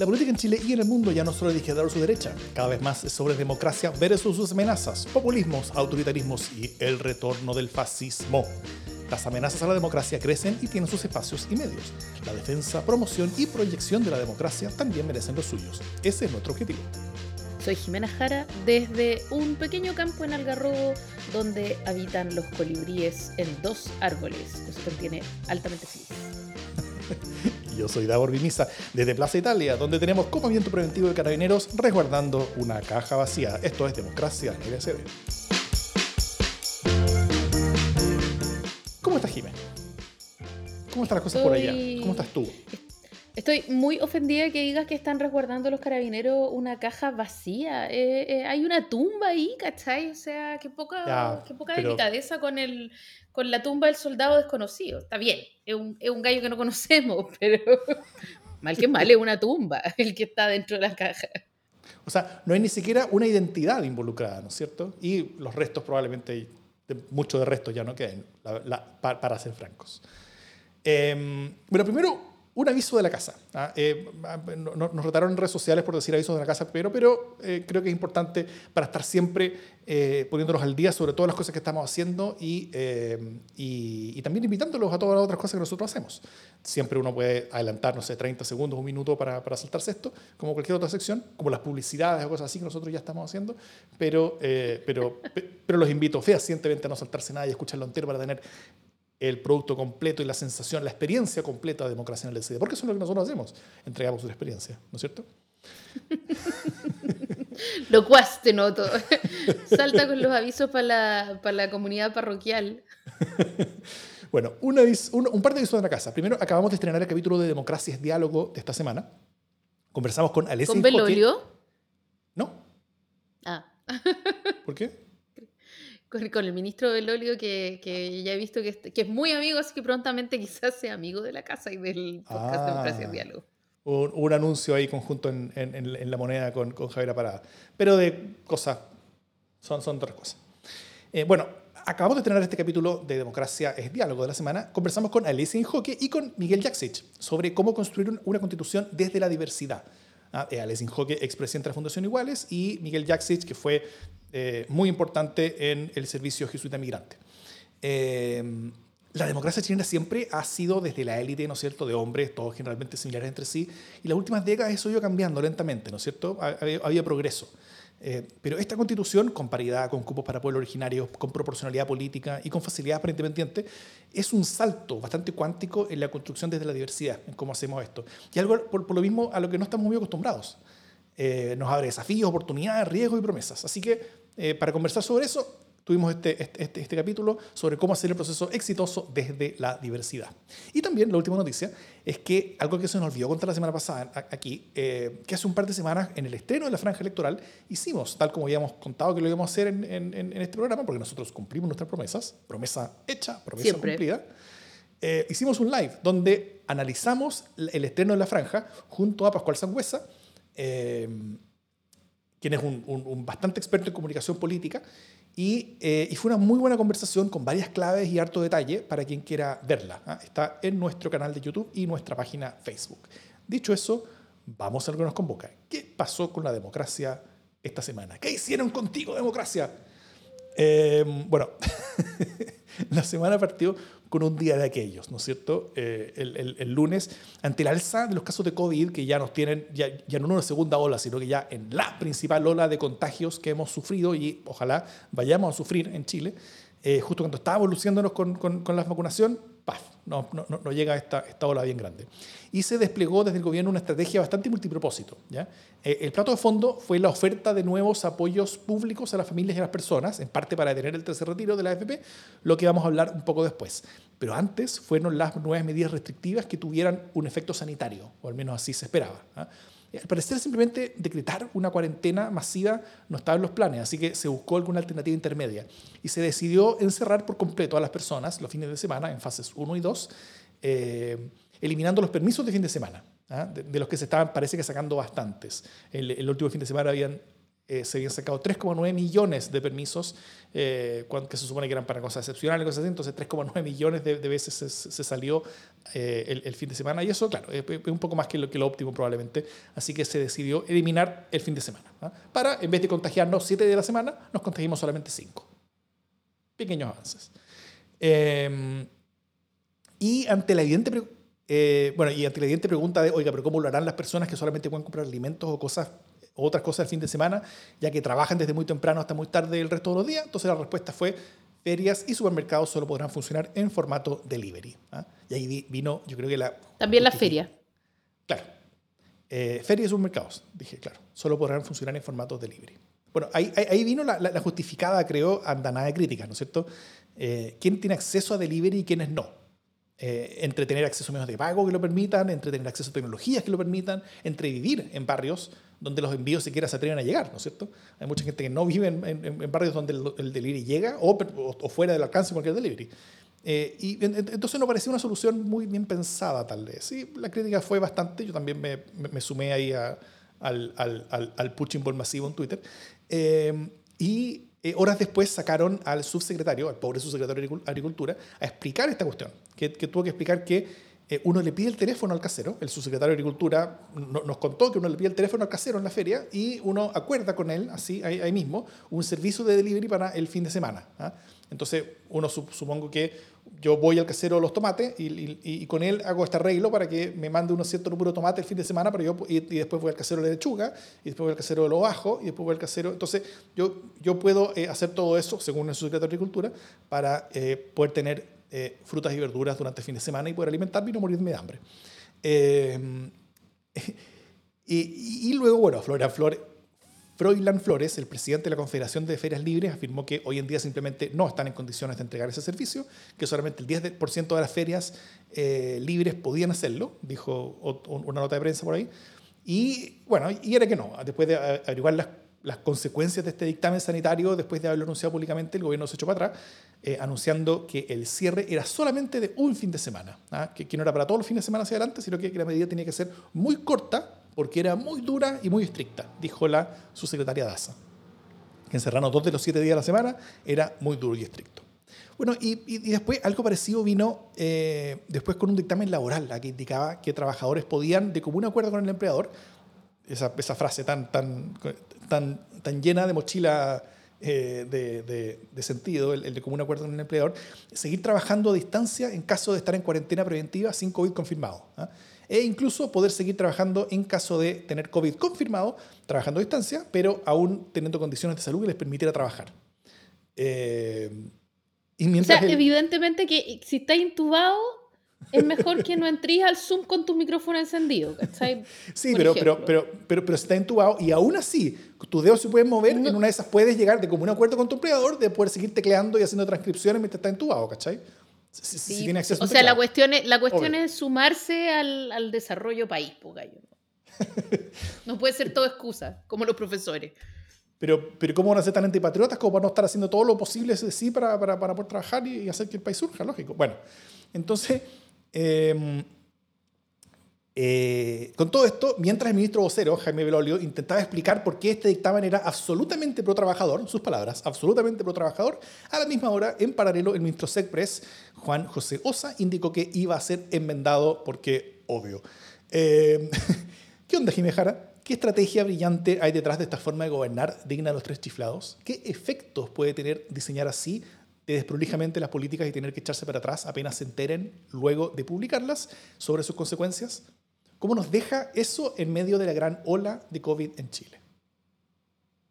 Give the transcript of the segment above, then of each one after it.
La política en Chile y en el mundo ya no solo es de izquierda o su derecha, cada vez más es sobre democracia versus sus amenazas, populismos, autoritarismos y el retorno del fascismo. Las amenazas a la democracia crecen y tienen sus espacios y medios. La defensa, promoción y proyección de la democracia también merecen los suyos. Ese es nuestro objetivo. Soy Jimena Jara desde un pequeño campo en Algarrobo donde habitan los colibríes en dos árboles. Eso te tiene altamente feliz. Yo soy Davor Vimisa desde Plaza Italia, donde tenemos como viento preventivo de carabineros resguardando una caja vacía. Esto es Democracia en. ¿Cómo estás, Jimena? ¿Cómo están las cosas por allá? ¿Cómo estás tú? Estoy muy ofendida que digas que están resguardando los carabineros una caja vacía. Eh, eh, hay una tumba ahí, ¿cachai? O sea, qué poca, qué poca delicadeza con, el, con la tumba del soldado desconocido. Está bien, es un, es un gallo que no conocemos, pero mal que mal es una tumba el que está dentro de la caja. O sea, no hay ni siquiera una identidad involucrada, ¿no es cierto? Y los restos probablemente, muchos de restos ya no queden, para, ser francos. Eh, bueno, primero un aviso de la casa. ¿ah? Eh, nos rotaron en redes sociales por decir avisos de la casa, pero, eh, creo que es importante para estar siempre eh, poniéndonos al día sobre todas las cosas que estamos haciendo y, también invitándolos a todas las otras cosas que nosotros hacemos. Siempre uno puede adelantar, no sé, 30 segundos, un minuto para, saltarse esto, como cualquier otra sección, como las publicidades o cosas así que nosotros ya estamos haciendo, pero, pero, pero los invito fehacientemente a no saltarse nada y escucharlo entero para tener el producto completo y la sensación, la experiencia completa de democracia en el LCD. Porque eso es lo que nosotros hacemos, entregamos una experiencia, ¿no es cierto? lo cuaste, noto. Salta con los avisos para la, para la comunidad parroquial. bueno, un, un, par de avisos de la casa. Primero, acabamos de estrenar el capítulo de Democracia es Diálogo de esta semana. Conversamos con Alessia ¿Con Belolio? No. Ah. ¿Por qué? Con, el ministro del óleo que, que ya he visto que, que, es muy amigo, así que prontamente quizás sea amigo de la casa y del podcast de Democracia en ah. Diálogo. Un, un, anuncio ahí conjunto en, en, en la moneda con, con, Javier Parada. Pero de cosas, son, son otras cosas. Eh, bueno, acabamos de tener este capítulo de Democracia es Diálogo de la semana. Conversamos con Alicia Injoque y con Miguel Jaksic sobre cómo construir una constitución desde la diversidad. Ah, eh, Alicia Injoque, expresidente de la Fundación Iguales, y Miguel Jaksic, que fue eh, muy importante en el servicio jesuita migrante. Eh, la democracia chilena siempre ha sido desde la élite, ¿no es cierto?, de hombres, todos generalmente similares entre sí, y las últimas décadas eso ha ido cambiando lentamente, ¿no es cierto? Había, progreso. Eh, pero esta constitución, con paridad, con cupos para pueblos originarios, con proporcionalidad política y con facilidad para independiente, es un salto bastante cuántico en la construcción desde la diversidad, en cómo hacemos esto. Y algo, por, lo mismo, a lo que no estamos muy acostumbrados. nos abre desafíos, oportunidades, riesgos y promesas. Así que eh, para conversar sobre eso, tuvimos este, este, este, este, capítulo sobre cómo hacer el proceso exitoso desde la diversidad. Y también la última noticia es que algo que se nos olvidó contar la semana pasada aquí, eh, que hace un par de semanas en el estreno de la franja electoral hicimos, tal como habíamos contado que lo íbamos a hacer en, en, este programa, porque nosotros cumplimos nuestras promesas, promesa hecha, promesa cumplida. Eh, hicimos un live donde analizamos el estreno de la franja junto a Pascual Sangüesa quien es un, bastante experto en comunicación política, eh, y, fue una muy buena conversación con varias claves y harto detalle para quien quiera verla. ¿ah? Está en nuestro canal de YouTube y nuestra página Facebook. Dicho eso, vamos a lo que nos convoca. ¿Qué pasó con la democracia esta semana? ¿Qué hicieron contigo, democracia? Eh, bueno, la semana partió con un día de aquellos, ¿no es cierto? Eh, el, lunes, ante el alza de los casos de COVID, que ya nos tienen, ya, ya no en una segunda ola, sino que ya en la principal ola de contagios que hemos sufrido y ojalá vayamos a sufrir en Chile, eh, justo cuando estábamos luciéndonos con, con, con la vacunación, no, llega esta, esta ola bien grande. Y se desplegó desde el gobierno una estrategia bastante multipropósito. ¿ya? Eh, el plato de fondo fue la oferta de nuevos apoyos públicos a las familias y a las personas, en parte para detener el tercer retiro de la AFP, lo que vamos a hablar un poco después. Pero antes fueron las nuevas medidas restrictivas que tuvieran un efecto sanitario, o al menos así se esperaba. ¿ah? Al parecer simplemente decretar una cuarentena masiva no estaba en los planes, así que se buscó alguna alternativa intermedia y se decidió encerrar por completo a las personas los fines de semana en fases 1 y 2, eh, eliminando los permisos de fin de semana, ¿ah? de, los que se estaban, parece que sacando bastantes. El, el último fin de semana habían eh, se habían sacado 3,9 millones de permisos, eh, que se supone que eran para cosas excepcionales, cosas así, entonces 3,9 millones de, veces se, salió eh, el, fin de semana, y eso, claro, es, un poco más que lo, que lo óptimo probablemente, así que se decidió eliminar el fin de semana, ¿ah? para, en vez de contagiarnos 7 de la semana, nos contagiamos solamente 5. Pequeños avances. Em, y ante la evidente bueno, y ante la evidente pregunta de, oiga, pero ¿cómo lo harán las personas que solamente pueden comprar alimentos o cosas otras cosas el fin de semana, ya que trabajan desde muy temprano hasta muy tarde el resto de los días. Entonces la respuesta fue, ferias y supermercados solo podrán funcionar en formato delivery. ¿ah? Y ahí vino, yo creo que la... También la feria. Claro. Eh, ferias y supermercados, dije, claro, solo podrán funcionar en formato delivery. Bueno, ahí, ahí vino la, la, justificada, creo, andanada de críticas, ¿no es cierto? Eh, ¿Quién tiene acceso a delivery y quiénes no? Eh, entre tener acceso a medios de pago que lo permitan, entre tener acceso a tecnologías que lo permitan, entre vivir en barrios donde los envíos siquiera se atreven a llegar, ¿no es cierto? Hay mucha gente que no vive en, barrios donde el, delivery llega o, fuera del alcance de cualquier delivery. Eh, y entonces no parecía una solución muy bien pensada, tal vez. Sí, la crítica fue bastante, yo también me, sumé ahí a, al, al, al, al masivo en Twitter. Eh, y eh, horas después sacaron al subsecretario, al pobre subsecretario de Agricultura, a explicar esta cuestión, que tuvo que explicar que eh, uno le pide el teléfono al casero, el subsecretario de Agricultura nos contó que uno le pide el teléfono al casero en la feria y uno acuerda con él, así ahí, mismo, un servicio de delivery para el fin de semana. ¿ah? Entonces, uno supongo que yo voy al casero de los tomates y, con él hago este arreglo para que me mande unos cierto número de tomates el fin de semana, pero yo, y, después voy al casero de la lechuga, y después voy al casero de los bajos, y después voy al casero. Entonces, yo, yo puedo eh, hacer todo eso, según el subsecretario de Agricultura, para eh, poder tener eh, frutas y verduras durante el fin de semana y poder alimentarme y no morirme de hambre. Eh, y, luego, bueno, Flora Flores, Froilan Flores, el presidente de la Confederación de Ferias Libres, afirmó que hoy en día simplemente no están en condiciones de entregar ese servicio, que solamente el 10% de las ferias eh, libres podían hacerlo, dijo una nota de prensa por ahí. Y bueno, y era que no, después de averiguar las las consecuencias de este dictamen sanitario, después de haberlo anunciado públicamente, el gobierno se echó para atrás, eh, anunciando que el cierre era solamente de un fin de semana, ¿ah? que, no era para todos los fines de semana hacia adelante, sino que, la medida tenía que ser muy corta, porque era muy dura y muy estricta, dijo la subsecretaria Daza. Que encerrarnos dos de los siete días de la semana era muy duro y estricto. Bueno, y, después algo parecido vino eh, después con un dictamen laboral, que indicaba que trabajadores podían, de común acuerdo con el empleador, esa, frase tan, tan, tan llena de mochila eh, de, de, sentido, el, de común acuerdo con el empleador, seguir trabajando a distancia en caso de estar en cuarentena preventiva sin COVID confirmado. ¿ah? E incluso poder seguir trabajando en caso de tener COVID confirmado, trabajando a distancia, pero aún teniendo condiciones de salud que les permitiera trabajar. Eh, y o sea, evidentemente que si está intubado, es mejor que no entres al Zoom con tu micrófono encendido, Sí, pero, pero, pero, pero, pero, está entubado y aún así tus dedos se pueden mover y en una de esas puedes llegar de común acuerdo con tu empleador de poder seguir tecleando y haciendo transcripciones mientras está entubado, ¿cachai? Si, tiene acceso o sea, la cuestión es, la cuestión es sumarse al, desarrollo país, gallo. No puede ser todo excusa, como los profesores. Pero, pero ¿cómo van a ser tan antipatriotas como para no estar haciendo todo lo posible sí para, para, para poder trabajar y hacer que el país surja? Lógico. Bueno, entonces Em, eh, con todo esto, mientras el ministro vocero, Jaime Belolio, intentaba explicar por qué este dictamen era absolutamente pro-trabajador, sus palabras, absolutamente pro-trabajador, a la misma hora, en paralelo, el ministro SECPRES, Juan José Osa, indicó que iba a ser enmendado porque, obvio. Em, ¿Qué onda, Jimejara? ¿Qué estrategia brillante hay detrás de esta forma de gobernar digna de los tres chiflados? ¿Qué efectos puede tener diseñar así desprolijamente las políticas y tener que echarse para atrás apenas se enteren luego de publicarlas sobre sus consecuencias? ¿Cómo nos deja eso en medio de la gran ola de COVID en Chile?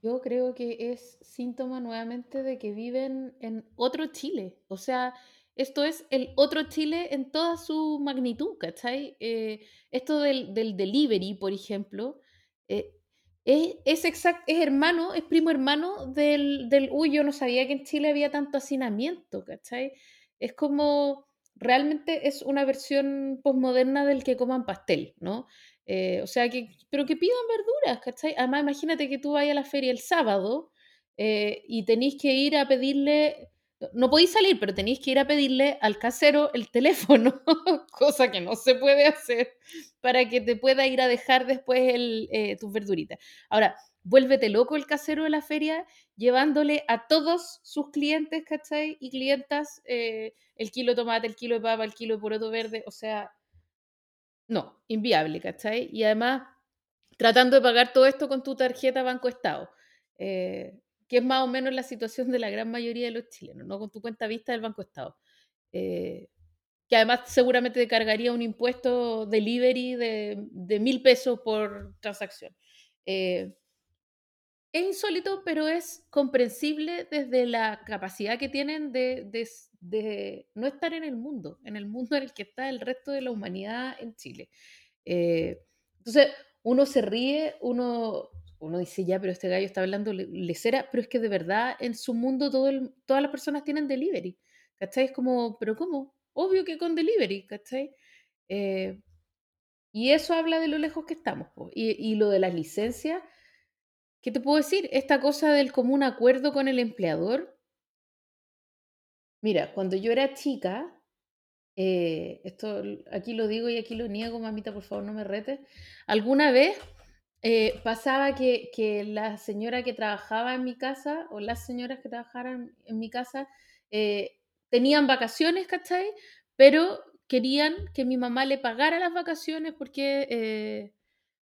Yo creo que es síntoma nuevamente de que viven en otro Chile. O sea, esto es el otro Chile en toda su magnitud, ¿cachai? Eh, esto del, del, delivery, por ejemplo, eh, es, es, exact, es hermano, es primo hermano del, del, uy, yo no sabía que en Chile había tanto hacinamiento, ¿cachai? Es como, realmente es una versión posmoderna del que coman pastel, ¿no? Eh, o sea, que, pero que pidan verduras, ¿cachai? Además, imagínate que tú vayas a la feria el sábado eh, y tenéis que ir a pedirle no podéis salir, pero tenéis que ir a pedirle al casero el teléfono, cosa que no se puede hacer para que te pueda ir a dejar después el, eh, tus verduritas. Ahora, vuélvete loco el casero de la feria, llevándole a todos sus clientes, ¿cachai? Y clientas eh, el kilo de tomate, el kilo de papa, el kilo de poroto verde, o sea, no, inviable, ¿cachai? Y además, tratando de pagar todo esto con tu tarjeta Banco Estado, eh, que es más o menos la situación de la gran mayoría de los chilenos, ¿no? Con tu cuenta vista del Banco Estado. Eh, que además seguramente te cargaría un impuesto delivery de, mil pesos por transacción. Eh, es insólito, pero es comprensible desde la capacidad que tienen de, no estar en el mundo, en el mundo en el que está el resto de la humanidad en Chile. Eh, entonces, uno se ríe, uno, uno dice, ya, pero este gallo está hablando lecera, pero es que de verdad en su mundo todas las personas tienen delivery. ¿Cachai? Es como, ¿pero cómo? Obvio que con delivery, ¿cachai? Eh, y eso habla de lo lejos que estamos. Y, y, lo de las licencias, ¿qué te puedo decir? Esta cosa del común acuerdo con el empleador. Mira, cuando yo era chica, eh, esto aquí lo digo y aquí lo niego, mamita, por favor no me retes. Alguna vez eh, pasaba que, que, la señora que trabajaba en mi casa o las señoras que trabajaran en mi casa tenían vacaciones, ¿cachai? Pero querían que mi mamá le pagara las vacaciones porque, eh,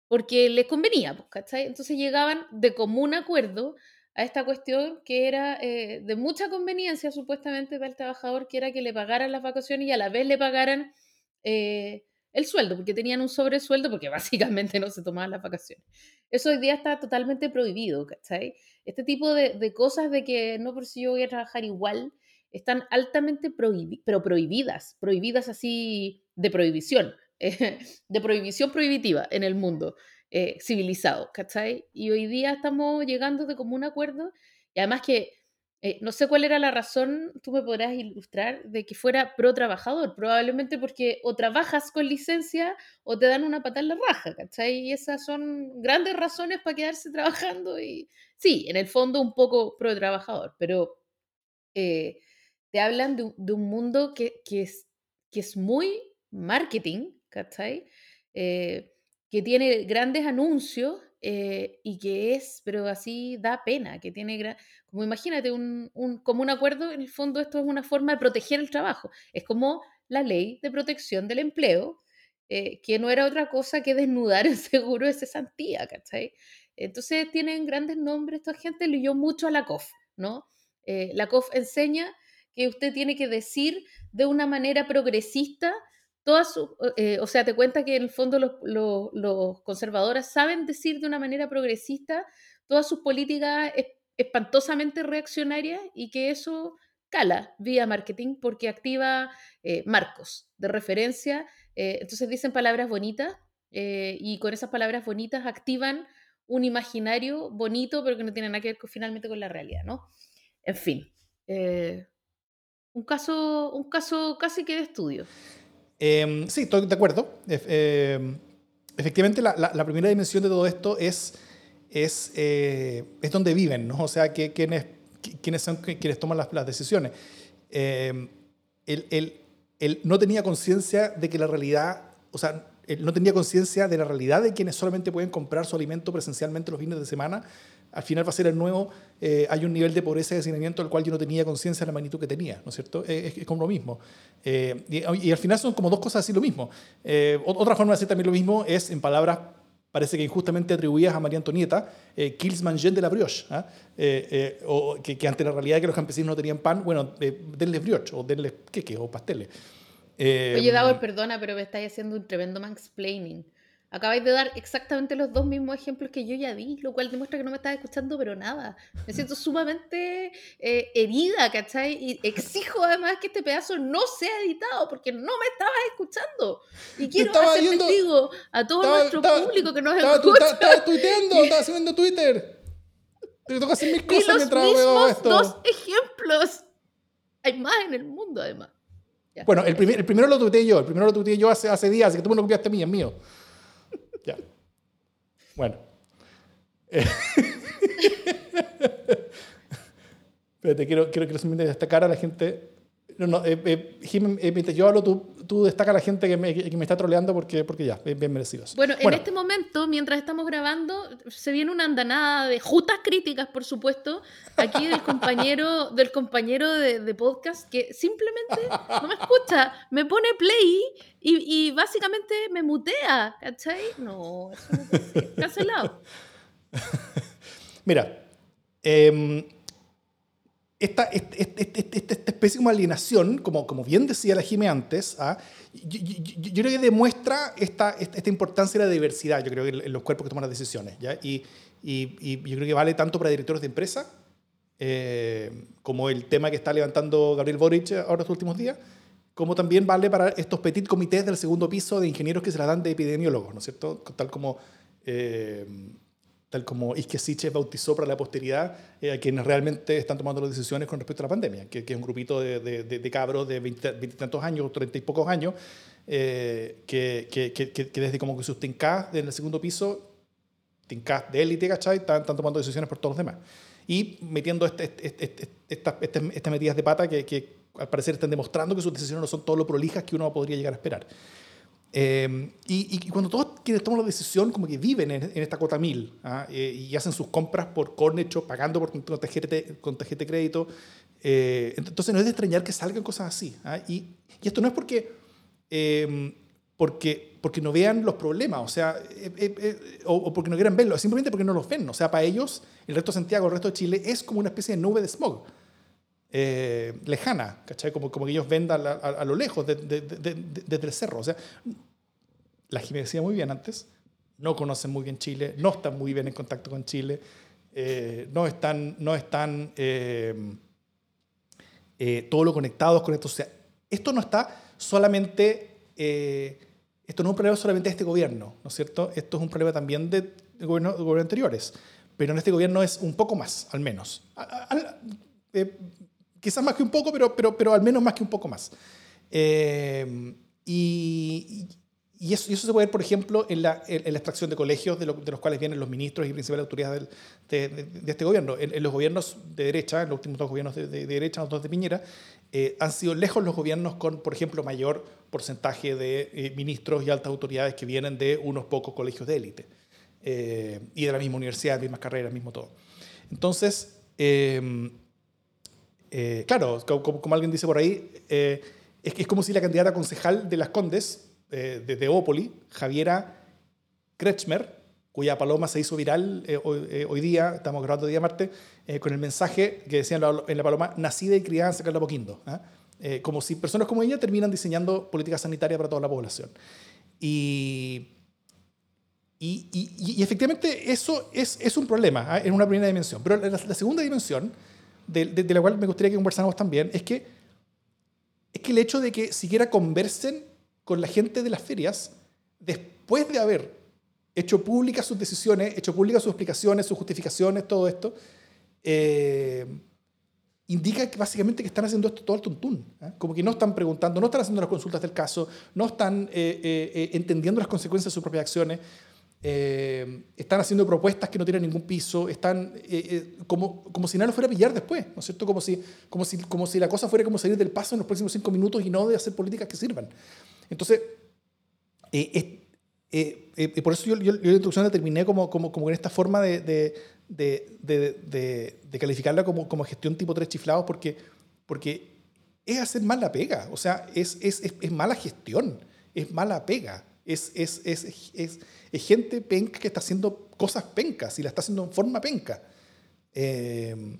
porque les convenía, pues, ¿cachai? Entonces llegaban de común acuerdo a esta cuestión que era eh, de mucha conveniencia supuestamente para el trabajador, que era que le pagaran las vacaciones y a la vez le pagaran eh, el sueldo, porque tenían un sobresueldo, porque básicamente no se tomaban las vacaciones. Eso hoy día está totalmente prohibido, ¿cachai? Este tipo de, de cosas de que no por si yo voy a trabajar igual, están altamente pero prohibidas, prohibidas así de prohibición, de prohibición prohibitiva en el mundo eh, civilizado, ¿cachai? Y hoy día estamos llegando de común acuerdo y además que eh, no sé cuál era la razón, tú me podrás ilustrar, de que fuera pro trabajador, probablemente porque o trabajas con licencia o te dan una patada en la raja, ¿cachai? Y esas son grandes razones para quedarse trabajando y sí, en el fondo un poco pro trabajador, pero... Eh, te hablan de, un mundo que, es, que es muy marketing, ¿cachai? Eh, que tiene grandes anuncios eh, y que es, pero así da pena, que tiene, como imagínate, un, como un acuerdo, en el fondo esto es una forma de proteger el trabajo, es como la ley de protección del empleo, eh, que no era otra cosa que desnudar el seguro de cesantía, ¿cachai? Entonces tienen grandes nombres, esta gente leyó mucho a la COF, ¿no? la COF enseña que usted tiene que decir de una manera progresista todas su, eh, o sea, te cuenta que en el fondo los, conservadores saben decir de una manera progresista todas sus políticas espantosamente reaccionarias y que eso cala vía marketing porque activa eh, marcos de referencia. Eh, entonces dicen palabras bonitas y con esas palabras bonitas activan un imaginario bonito pero que no tiene nada que ver finalmente con la realidad, ¿no? En fin un caso, un caso casi que de estudio. Em, sí, estoy de acuerdo. Em, efectivamente, la, primera dimensión de todo esto es, es, eh, es donde viven, ¿no? O sea, que, quienes, quienes son quienes toman las, decisiones. Él, él, él, no tenía conciencia de que la realidad, o sea, él no tenía conciencia de la realidad de quienes solamente pueden comprar su alimento presencialmente los fines de semana al final va a ser el nuevo, eh, hay un nivel de pobreza y hacinamiento al cual yo no tenía conciencia de la magnitud que tenía, ¿no es cierto? es, como lo mismo. Eh, y, al final son como dos cosas así lo mismo. Eh, otra forma de hacer también lo mismo es, en palabras, parece que injustamente atribuidas a María Antonieta, kills manger de la brioche, ¿ah? o que, ante la realidad de que los campesinos no tenían pan, bueno, denles brioche, o denles queques, o pasteles. Oye, Davor, perdona, pero me estáis haciendo un tremendo mansplaining. Acabáis de dar exactamente los dos mismos ejemplos que yo ya di, lo cual demuestra que no me estás escuchando, pero nada. Me siento sumamente eh, herida, ¿cachai? Y exijo además que este pedazo no sea editado, porque no me estabas escuchando. Y quiero hacer testigo a todo nuestro público que nos estaba, escucha. Estaba tuiteando, estaba subiendo Twitter. Te toca hacer mil cosas mientras veo esto. dos ejemplos. Hay más en el mundo, además. bueno, el, primer, el primero lo tuiteé yo, el primero lo tuiteé yo hace, hace días, así que tú me lo copiaste a mí, es mío. Ya. Bueno. Espérate, quiero, quiero que lo destacar a la gente. No, no, eh, eh, mientras yo hablo, tú, tú destaca a la gente que me, que me, está troleando porque, porque ya, bien, bien merecidos. Bueno, en este momento, mientras estamos grabando, se viene una andanada de justas críticas, por supuesto, aquí del compañero, del compañero de, podcast que simplemente no me escucha, me pone play y, y básicamente me mutea, ¿cachai? No, eso no puede ser. Cancelado. Mira, eh, esta, esta, especie de alienación, como, como bien decía la Jime antes, ¿ah? yo, creo que demuestra esta, esta, importancia de la diversidad, yo creo, en, los cuerpos que toman las decisiones. ¿ya? Y, y, yo creo que vale tanto para directores de empresa, eh, como el tema que está levantando Gabriel Boric ahora estos últimos días, como también vale para estos petit comités del segundo piso de ingenieros que se la dan de epidemiólogos, ¿no es cierto? Tal como... Eh, tal como Isque bautizó para la posteridad eh, a quienes realmente están tomando las decisiones con respecto a la pandemia, que, es un grupito de, de, cabros de veintitantos años, treinta y pocos años, eh, que, que, que, desde como que sus tincas en el segundo piso, tincas de élite, ¿cachai? Están, están, tomando decisiones por todos los demás. Y metiendo este, este, este, estas, estas medidas de pata que, al parecer están demostrando que sus decisiones no son todo lo prolijas que uno podría llegar a esperar. Eh, y, cuando todos quienes toman la decisión como que viven en, esta cota mil ¿ah? eh, y hacen sus compras por Cornecho, pagando por, con, tarjeta, con tarjeta de crédito, eh, entonces no es de extrañar que salgan cosas así. ¿ah? Y, y, esto no es porque, porque, porque no vean los problemas, o sea, o, porque no quieran verlos, simplemente porque no los ven. O sea, para ellos, el resto de Santiago, el resto de Chile, es como una especie de nube de smog. Eh, lejana, ¿cachai? Como, que ellos vendan a, lo lejos, desde el cerro. O sea, la Jiménez decía muy bien antes, no conocen muy bien Chile, no están muy bien en contacto con Chile, eh, no están, no están eh, todo lo conectados con esto. O sea, esto no está solamente, esto no es un problema solamente de este gobierno, ¿no es cierto? Esto es un problema también de, gobiernos, anteriores, pero en este gobierno es un poco más, al menos quizás más que un poco, pero, pero, pero al menos más que un poco más. Eh, y, y, eso, eso, se puede ver, por ejemplo, en la, en la extracción de colegios de, de, los cuales vienen los ministros y principales autoridades de, de, este gobierno. En, los gobiernos de derecha, en los últimos dos gobiernos de, derecha, los dos de Piñera, eh, han sido lejos los gobiernos con, por ejemplo, mayor porcentaje de eh, ministros y altas autoridades que vienen de unos pocos colegios de élite. y de la misma universidad, mismas carreras, mismo todo. Entonces, eh, claro, como, alguien dice por ahí, eh, es, es como si la candidata concejal de Las Condes, eh, de, de Javiera Kretschmer, cuya paloma se hizo viral hoy, día, estamos grabando día martes, con el mensaje que decía en la, paloma, nacida y criada en San Carlos Poquindo. ¿ah? como si personas como ella terminan diseñando políticas sanitarias para toda la población. Y, efectivamente eso es, un problema ¿ah? en una primera dimensión. Pero la segunda dimensión de, la cual me gustaría que conversáramos también, es que, es que el hecho de que siquiera conversen con la gente de las ferias, después de haber hecho públicas sus decisiones, hecho públicas sus explicaciones, sus justificaciones, todo esto, eh, indica que básicamente que están haciendo esto todo el tuntún. ¿eh? Como que no están preguntando, no están haciendo las consultas del caso, no están eh, entendiendo las consecuencias de sus propias acciones. Eh, están haciendo propuestas que no tienen ningún piso, están eh, eh, como, como si nada lo fuera a pillar después, ¿no es cierto? Como si, como, si, como si la cosa fuera como salir del paso en los próximos cinco minutos y no de hacer políticas que sirvan. Entonces, por eso yo, yo, la introducción la terminé como, como, como en esta forma de, de, de, de calificarla como, como gestión tipo tres chiflados, porque, porque es hacer mala pega, o sea, es, es, es mala gestión, es mala pega, es, es, es, es gente penca que está haciendo cosas pencas y la está haciendo en forma penca. Eh,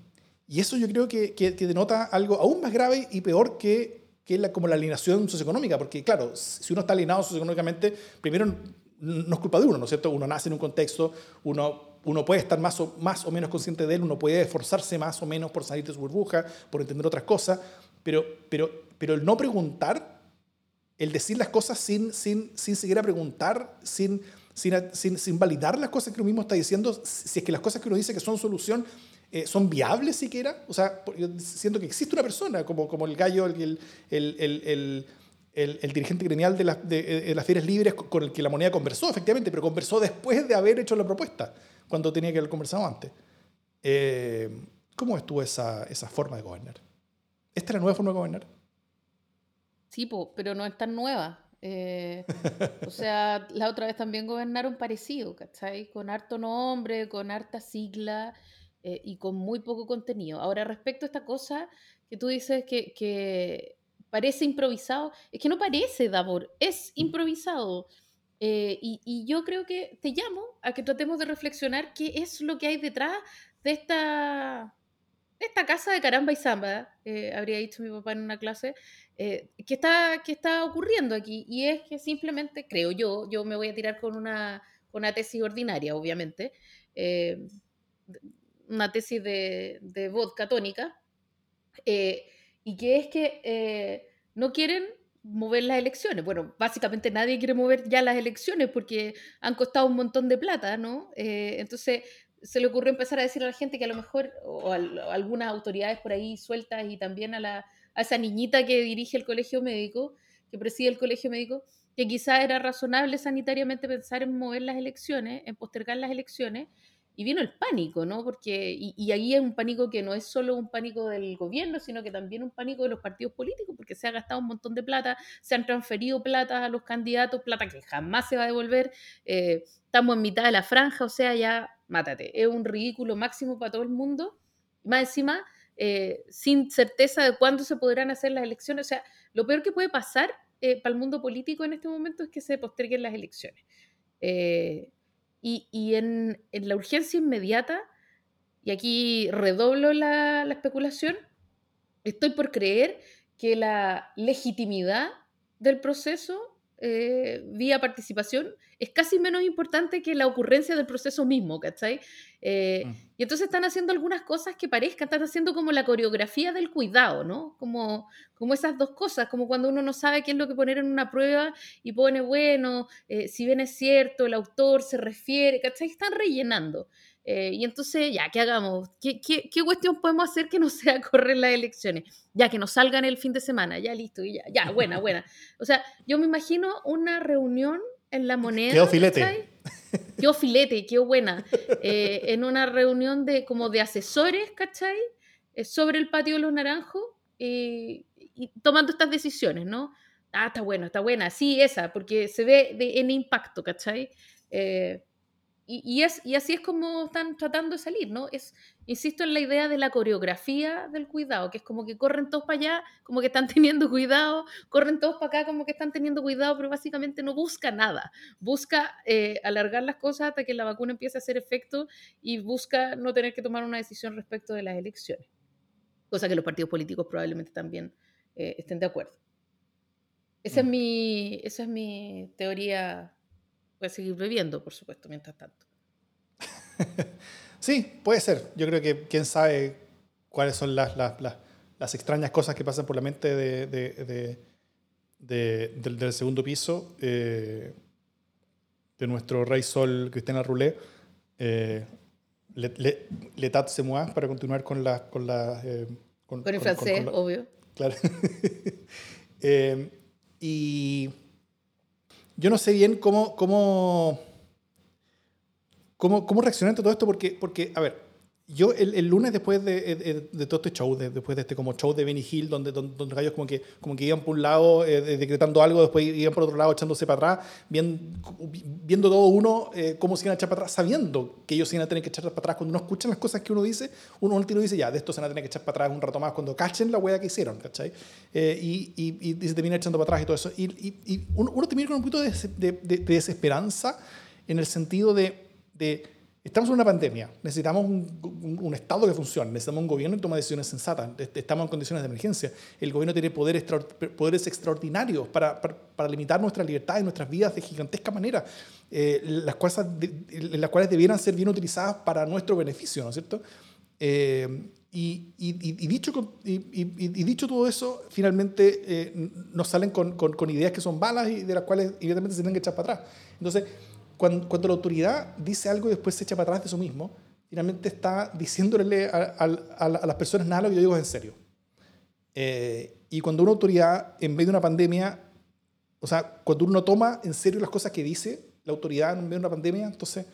y eso yo creo que, que, denota algo aún más grave y peor que, que la, como la alineación socioeconómica, porque claro, si uno está alineado socioeconómicamente, primero no es culpa de uno, ¿no es cierto? Uno nace en un contexto, uno, uno puede estar más o, más o menos consciente de él, uno puede esforzarse más o menos por salir de su burbuja, por entender otras cosas, pero, pero, pero el no preguntar, el decir las cosas sin, sin, sin siquiera preguntar, sin sin, sin, validar las cosas que uno mismo está diciendo, si es que las cosas que uno dice que son solución eh, son viables siquiera. O sea, siento que existe una persona como, como el gallo, el, el, el, el dirigente gremial de, de, las ferias libres con el que la moneda conversó, efectivamente, pero conversó después de haber hecho la propuesta, cuando tenía que haber conversado antes. Eh, ¿Cómo estuvo esa, esa forma de gobernar? ¿Esta es la nueva forma de gobernar? Sí, pero no es tan nueva. Eh, o sea, la otra vez también gobernaron parecido, ¿cachai? Con harto nombre, con harta sigla eh, y con muy poco contenido. Ahora, respecto a esta cosa que tú dices que, que parece improvisado, es que no parece, Davor, es mm. improvisado. Eh, y, y, yo creo que te llamo a que tratemos de reflexionar qué es lo que hay detrás de esta, esta casa de caramba y samba, eh, habría dicho mi papá en una clase, eh, ¿qué, está, ¿qué está ocurriendo aquí? Y es que simplemente, creo yo, yo me voy a tirar con una, una tesis ordinaria, obviamente, eh, una tesis de, de vodka tónica, y que es que no quieren mover las elecciones. Bueno, básicamente nadie quiere mover ya las elecciones porque han costado un montón de plata, ¿no? entonces se le ocurrió empezar a decir a la gente que a lo mejor, o a, algunas autoridades por ahí sueltas y también a, la, a esa niñita que dirige el colegio médico, que preside el colegio médico, que quizá era razonable sanitariamente pensar en mover las elecciones, en postergar las elecciones, y vino el pánico, ¿no? Porque, y, y, ahí es un pánico que no es solo un pánico del gobierno, sino que también un pánico de los partidos políticos, porque se ha gastado un montón de plata, se han transferido plata a los candidatos, plata que jamás se va a devolver, eh, estamos en mitad de la franja, o sea, ya mátate, es un ridículo máximo para todo el mundo, más encima, eh, sin certeza de cuándo se podrán hacer las elecciones, o sea, lo peor que puede pasar eh, para el mundo político en este momento es que se posterguen las elecciones. Y, en, la urgencia inmediata, y aquí redoblo la, especulación, estoy por creer que la legitimidad del proceso eh, vía participación es casi menos importante que la ocurrencia del proceso mismo, ¿cachai? Eh, mm. Y entonces están haciendo algunas cosas que parezcan, están haciendo como la coreografía del cuidado, ¿no? Como, como esas dos cosas, como cuando uno no sabe qué es lo que poner en una prueba y pone, bueno, eh, si bien es cierto, el autor se refiere, ¿cachai? Están rellenando. Eh, y entonces, ya, ¿qué hagamos? ¿Qué, ¿Qué, qué, cuestión podemos hacer que no sea correr las elecciones? Ya, que nos salgan el fin de semana, ya listo, y ya, ya, buena, buena. O sea, yo me imagino una reunión en la moneda. Quedó filete. Quedó filete, quedó buena. Eh, en una reunión de como de asesores, ¿cachai? Eh, sobre el patio de los naranjos y tomando estas decisiones, ¿no? Ah, está bueno, está buena, sí, esa, porque se ve en impacto, ¿cachai? Y, es, y así es como están tratando de salir, ¿no? Es, insisto en la idea de la coreografía del cuidado, que es como que corren todos para allá, como que están teniendo cuidado, corren todos para acá, como que están teniendo cuidado, pero básicamente no busca nada. Busca eh, alargar las cosas hasta que la vacuna empiece a hacer efecto y busca no tener que tomar una decisión respecto de las elecciones. Cosa que los partidos políticos probablemente también eh, estén de acuerdo. Esa, es mm. mi, esa es mi teoría A seguir bebiendo, por supuesto, mientras tanto. sí, puede ser. Yo creo que quién sabe cuáles son las, las, las, extrañas cosas que pasan por la mente de, de, de, del, segundo piso eh, de nuestro rey sol Cristiana Roulet. Eh, L'État se moi para continuar con la... Con, la, eh, con, el francés, obvio. Claro. Eh, y yo no sé bien cómo, cómo, cómo, cómo reaccionar ante todo esto, porque, porque a ver, yo el, el, lunes después de, de, todo este show, después de este como show de Benny Hill, donde, donde, donde gallos como que, como que iban por un lado eh, decretando algo, después iban por otro lado echándose para atrás, viendo, viendo todo uno eh, cómo se iban a echar para atrás, sabiendo que ellos se iban a tener que echar para atrás. Cuando uno escucha las cosas que uno dice, uno al tiro dice, ya, de esto se van a tener que echar para atrás un rato más, cuando cachen la hueá que hicieron, ¿cachai? Eh, y, y, y, se termina echando para atrás y todo eso. Y, y uno, uno termina con un poquito de, de, de, desesperanza en el sentido de, de Estamos en una pandemia, necesitamos un, un, Estado que funcione, necesitamos un gobierno que tome decisiones sensatas, estamos en condiciones de emergencia, el gobierno tiene poderes, poderes extraordinarios para, para, limitar nuestra libertad y nuestras vidas de gigantesca manera, eh, las, cosas las cuales debieran ser bien utilizadas para nuestro beneficio, ¿no es cierto? Eh, y, y, dicho, y, dicho todo eso, finalmente eh, nos salen con, con, con, ideas que son balas y de las cuales evidentemente se tienen que echar para atrás. Entonces, cuando, cuando, la autoridad dice algo y después se echa para atrás de eso mismo, finalmente está diciéndole a, a, las personas nada lo que yo digo es en serio. Eh, y cuando una autoridad, en medio de una pandemia, o sea, cuando uno toma en serio las cosas que dice la autoridad en medio de una pandemia, entonces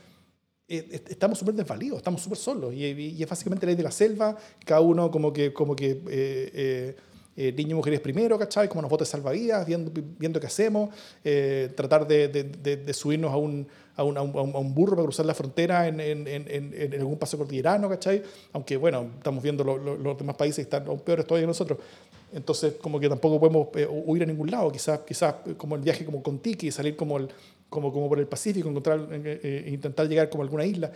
eh, estamos súper desvalidos, estamos súper solos. Y, y, es básicamente la ley de la selva, cada uno como que, como que eh, eh, niños y mujeres primero, ¿cachai? Como nos botes salvavidas, viendo, viendo qué hacemos, eh, tratar de, de, subirnos a un, burro para cruzar la frontera en, en, en, en algún paso cordillerano, ¿cachai? Aunque, bueno, estamos viendo los demás países están aún peores todavía que nosotros. Entonces, como que tampoco podemos eh, huir a ningún lado. Quizás, quizás como el viaje como con Tiki, salir como, por el Pacífico, eh, intentar llegar como a alguna isla.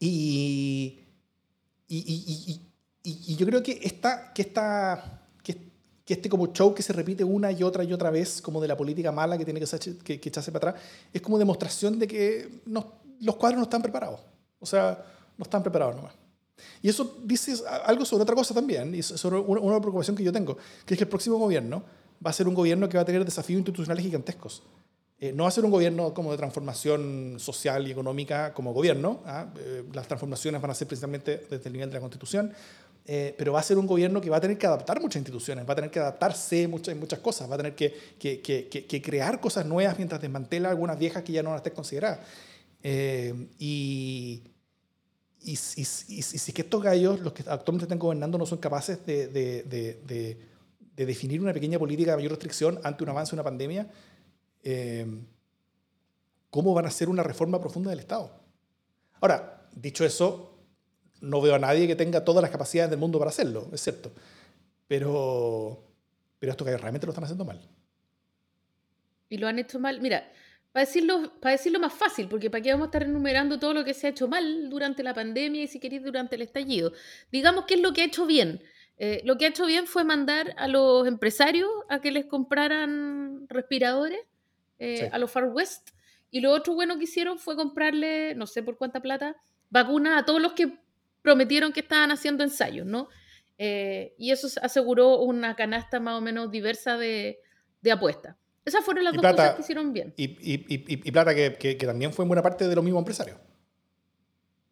Y, y, yo creo que, esta, que, esta, que, que, este como show que se repite una y otra y otra vez, como de la política mala que tiene que, que, que echarse para atrás, es como demostración de que no, los cuadros no están preparados. O sea, no están preparados nomás. Y eso dice algo sobre otra cosa también, y sobre una, preocupación que yo tengo, que es que el próximo gobierno va a ser un gobierno que va a tener desafíos institucionales gigantescos. Eh, no va a ser un gobierno como de transformación social y económica como gobierno, ¿ah? eh, las transformaciones van a ser principalmente desde el nivel de la Constitución, eh, pero va a ser un gobierno que va a tener que adaptar muchas instituciones, va a tener que adaptarse muchas, muchas cosas, va a tener que, crear cosas nuevas mientras desmantela algunas viejas que ya no a estar consideradas. y, y, y, y, si que estos gallos, los que actualmente están gobernando, no son capaces de definir una pequeña política de mayor restricción ante un avance de una pandemia, eh, ¿cómo van a hacer una reforma profunda del Estado? Ahora, dicho eso, no veo a nadie que tenga todas las capacidades del mundo para hacerlo, es cierto. Pero, pero estos gallos realmente lo están haciendo mal. Y lo han hecho mal. Mira, para decirlo, para decirlo más fácil, porque para qué vamos a estar enumerando todo lo que se ha hecho mal durante la pandemia y si queréis durante el estallido. Digamos qué es lo que ha hecho bien. Eh, lo que ha hecho bien fue mandar a los empresarios a que les compraran respiradores eh, a los Far West. Y lo otro bueno que hicieron fue comprarle, no sé por cuánta plata, vacunas a todos los que prometieron que estaban haciendo ensayos, ¿no? Eh, y eso aseguró una canasta más o menos diversa de, de apuestas. Esas fueron las dos cosas que hicieron bien. Y, y, y, y plata que, que, también fue en buena parte de los mismos empresarios.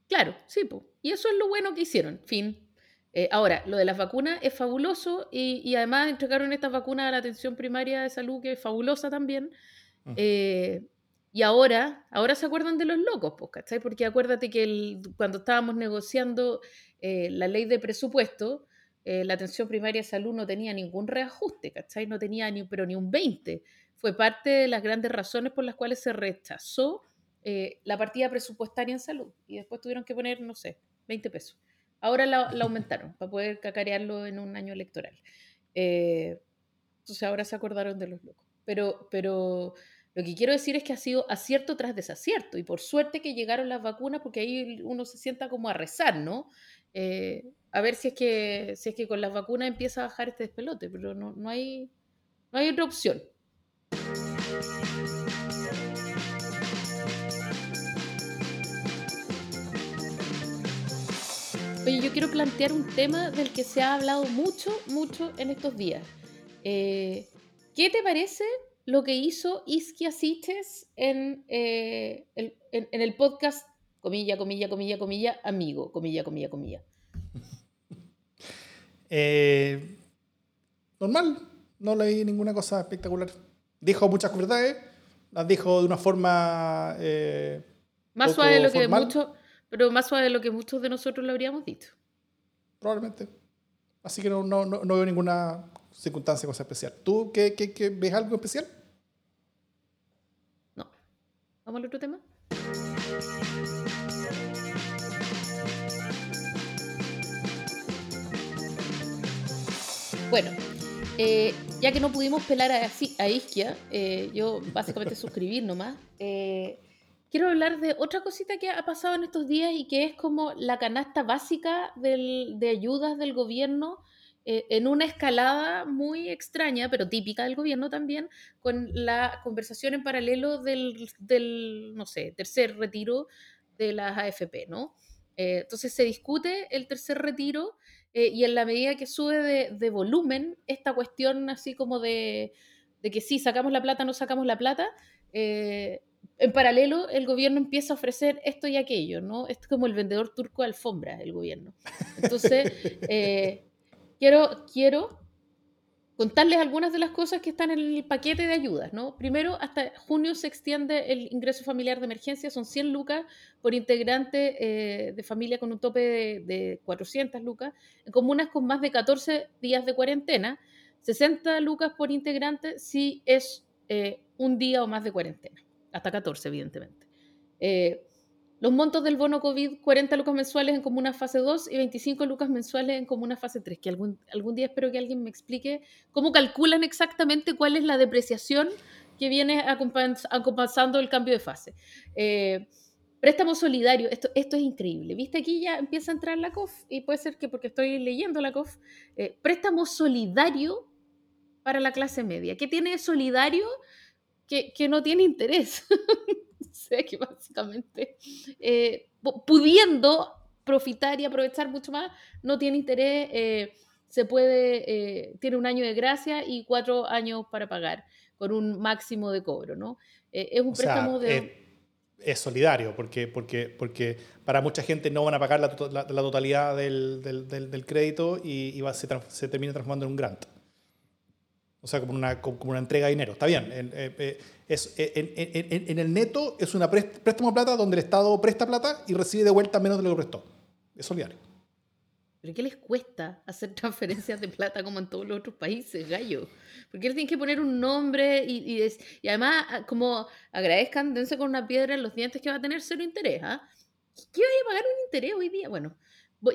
Claro, sí, pues. y eso es lo bueno que hicieron, fin. Eh, ahora, lo de las vacunas es fabuloso y, además entregaron estas vacunas a la atención primaria de salud, que es fabulosa también. Eh, y ahora, ahora se acuerdan de los locos, pues, ¿cachai? Porque acuérdate que cuando estábamos negociando eh, la ley de presupuesto, la atención primaria de salud no tenía ningún reajuste, ¿cachai? No tenía ni, pero ni un 20 fue parte de las grandes razones por las cuales se rechazó eh, la partida presupuestaria en salud. Y después tuvieron que poner, no sé, 20 pesos. Ahora la, aumentaron para poder cacarearlo en un año electoral. Eh, entonces ahora se acordaron de los locos. Pero, pero lo que quiero decir es que ha sido acierto tras desacierto. Y por suerte que llegaron las vacunas, porque ahí uno se sienta como a rezar, ¿no? Eh, a ver si es, que, si es que con las vacunas empieza a bajar este despelote, pero no, no, hay, no hay otra opción. Oye, yo quiero plantear un tema del que se ha hablado mucho, mucho en estos días. Eh, ¿Qué te parece lo que hizo Isquia Siches en, eh, el, en, el podcast, comilla, comilla, comilla, comilla, amigo, comilla, comilla, comilla? Eh, normal, no leí ninguna cosa espectacular dijo muchas verdades, las dijo de una forma... Eh, más suave de lo que muchos, pero más suave de lo que muchos de nosotros lo habríamos dicho. Probablemente. Así que no, no, no, veo ninguna circunstancia, cosa especial. ¿Tú qué, qué, qué, ves algo especial? No. ¿Vamos al otro tema? Bueno, eh, ya que no pudimos pelar a, a Isquia, eh, yo básicamente suscribir nomás, eh, quiero hablar de otra cosita que ha pasado en estos días y que es como la canasta básica de ayudas del gobierno eh, en una escalada muy extraña, pero típica del gobierno también, con la conversación en paralelo del, del no sé, tercer retiro de las AFP, ¿no? entonces se discute el tercer retiro eh, y en la medida que sube de, volumen, esta cuestión así como de, que sí, sacamos la plata, no sacamos la plata, eh, en paralelo el gobierno empieza a ofrecer esto y aquello, ¿no? Es como el vendedor turco de alfombra, el gobierno. Entonces, eh, quiero, quiero contarles algunas de las cosas que están en el paquete de ayudas, ¿no? Primero, hasta junio se extiende el ingreso familiar de emergencia, son 100 lucas por integrante eh, de familia con un tope de, 400 lucas, en comunas con más de 14 días de cuarentena, 60 lucas por integrante si es eh, un día o más de cuarentena, hasta 14 evidentemente. Eh, los montos del bono COVID, 40 lucas mensuales en comuna fase 2 y 25 lucas mensuales en comuna fase 3, que algún, algún día espero que alguien me explique cómo calculan exactamente cuál es la depreciación que viene acompañando el cambio de fase. Eh, préstamo solidario, esto, esto es increíble. ¿Viste? Aquí ya empieza a entrar la COF y puede ser que porque estoy leyendo la COF, eh, préstamo solidario para la clase media. ¿Qué tiene solidario? Que, que no tiene interés. sé que básicamente eh, pudiendo profitar y aprovechar mucho más, no tiene interés, eh, se puede, eh, tiene un año de gracia y cuatro años para pagar, con un máximo de cobro, ¿no? es un préstamo de... Es, solidario, porque, porque, porque para mucha gente no van a pagar la, la, totalidad del, del, del, crédito y, y va, se, se termina transformando en un grant. O sea, como una, como una entrega de dinero. Está bien. En, eh, eh, es, eh, en, en, el neto es una préstamo plata donde el Estado presta plata y recibe de vuelta menos de lo que prestó. Es solidario. ¿Pero qué les cuesta hacer transferencias de plata como en todos los otros países, gallo? Porque qué tienen que poner un nombre y, y, además, ah, como agradezcan, dense con una piedra en los dientes que va a tener cero interés, ¿ah? ¿Qué vaya a pagar un interés hoy día? Bueno,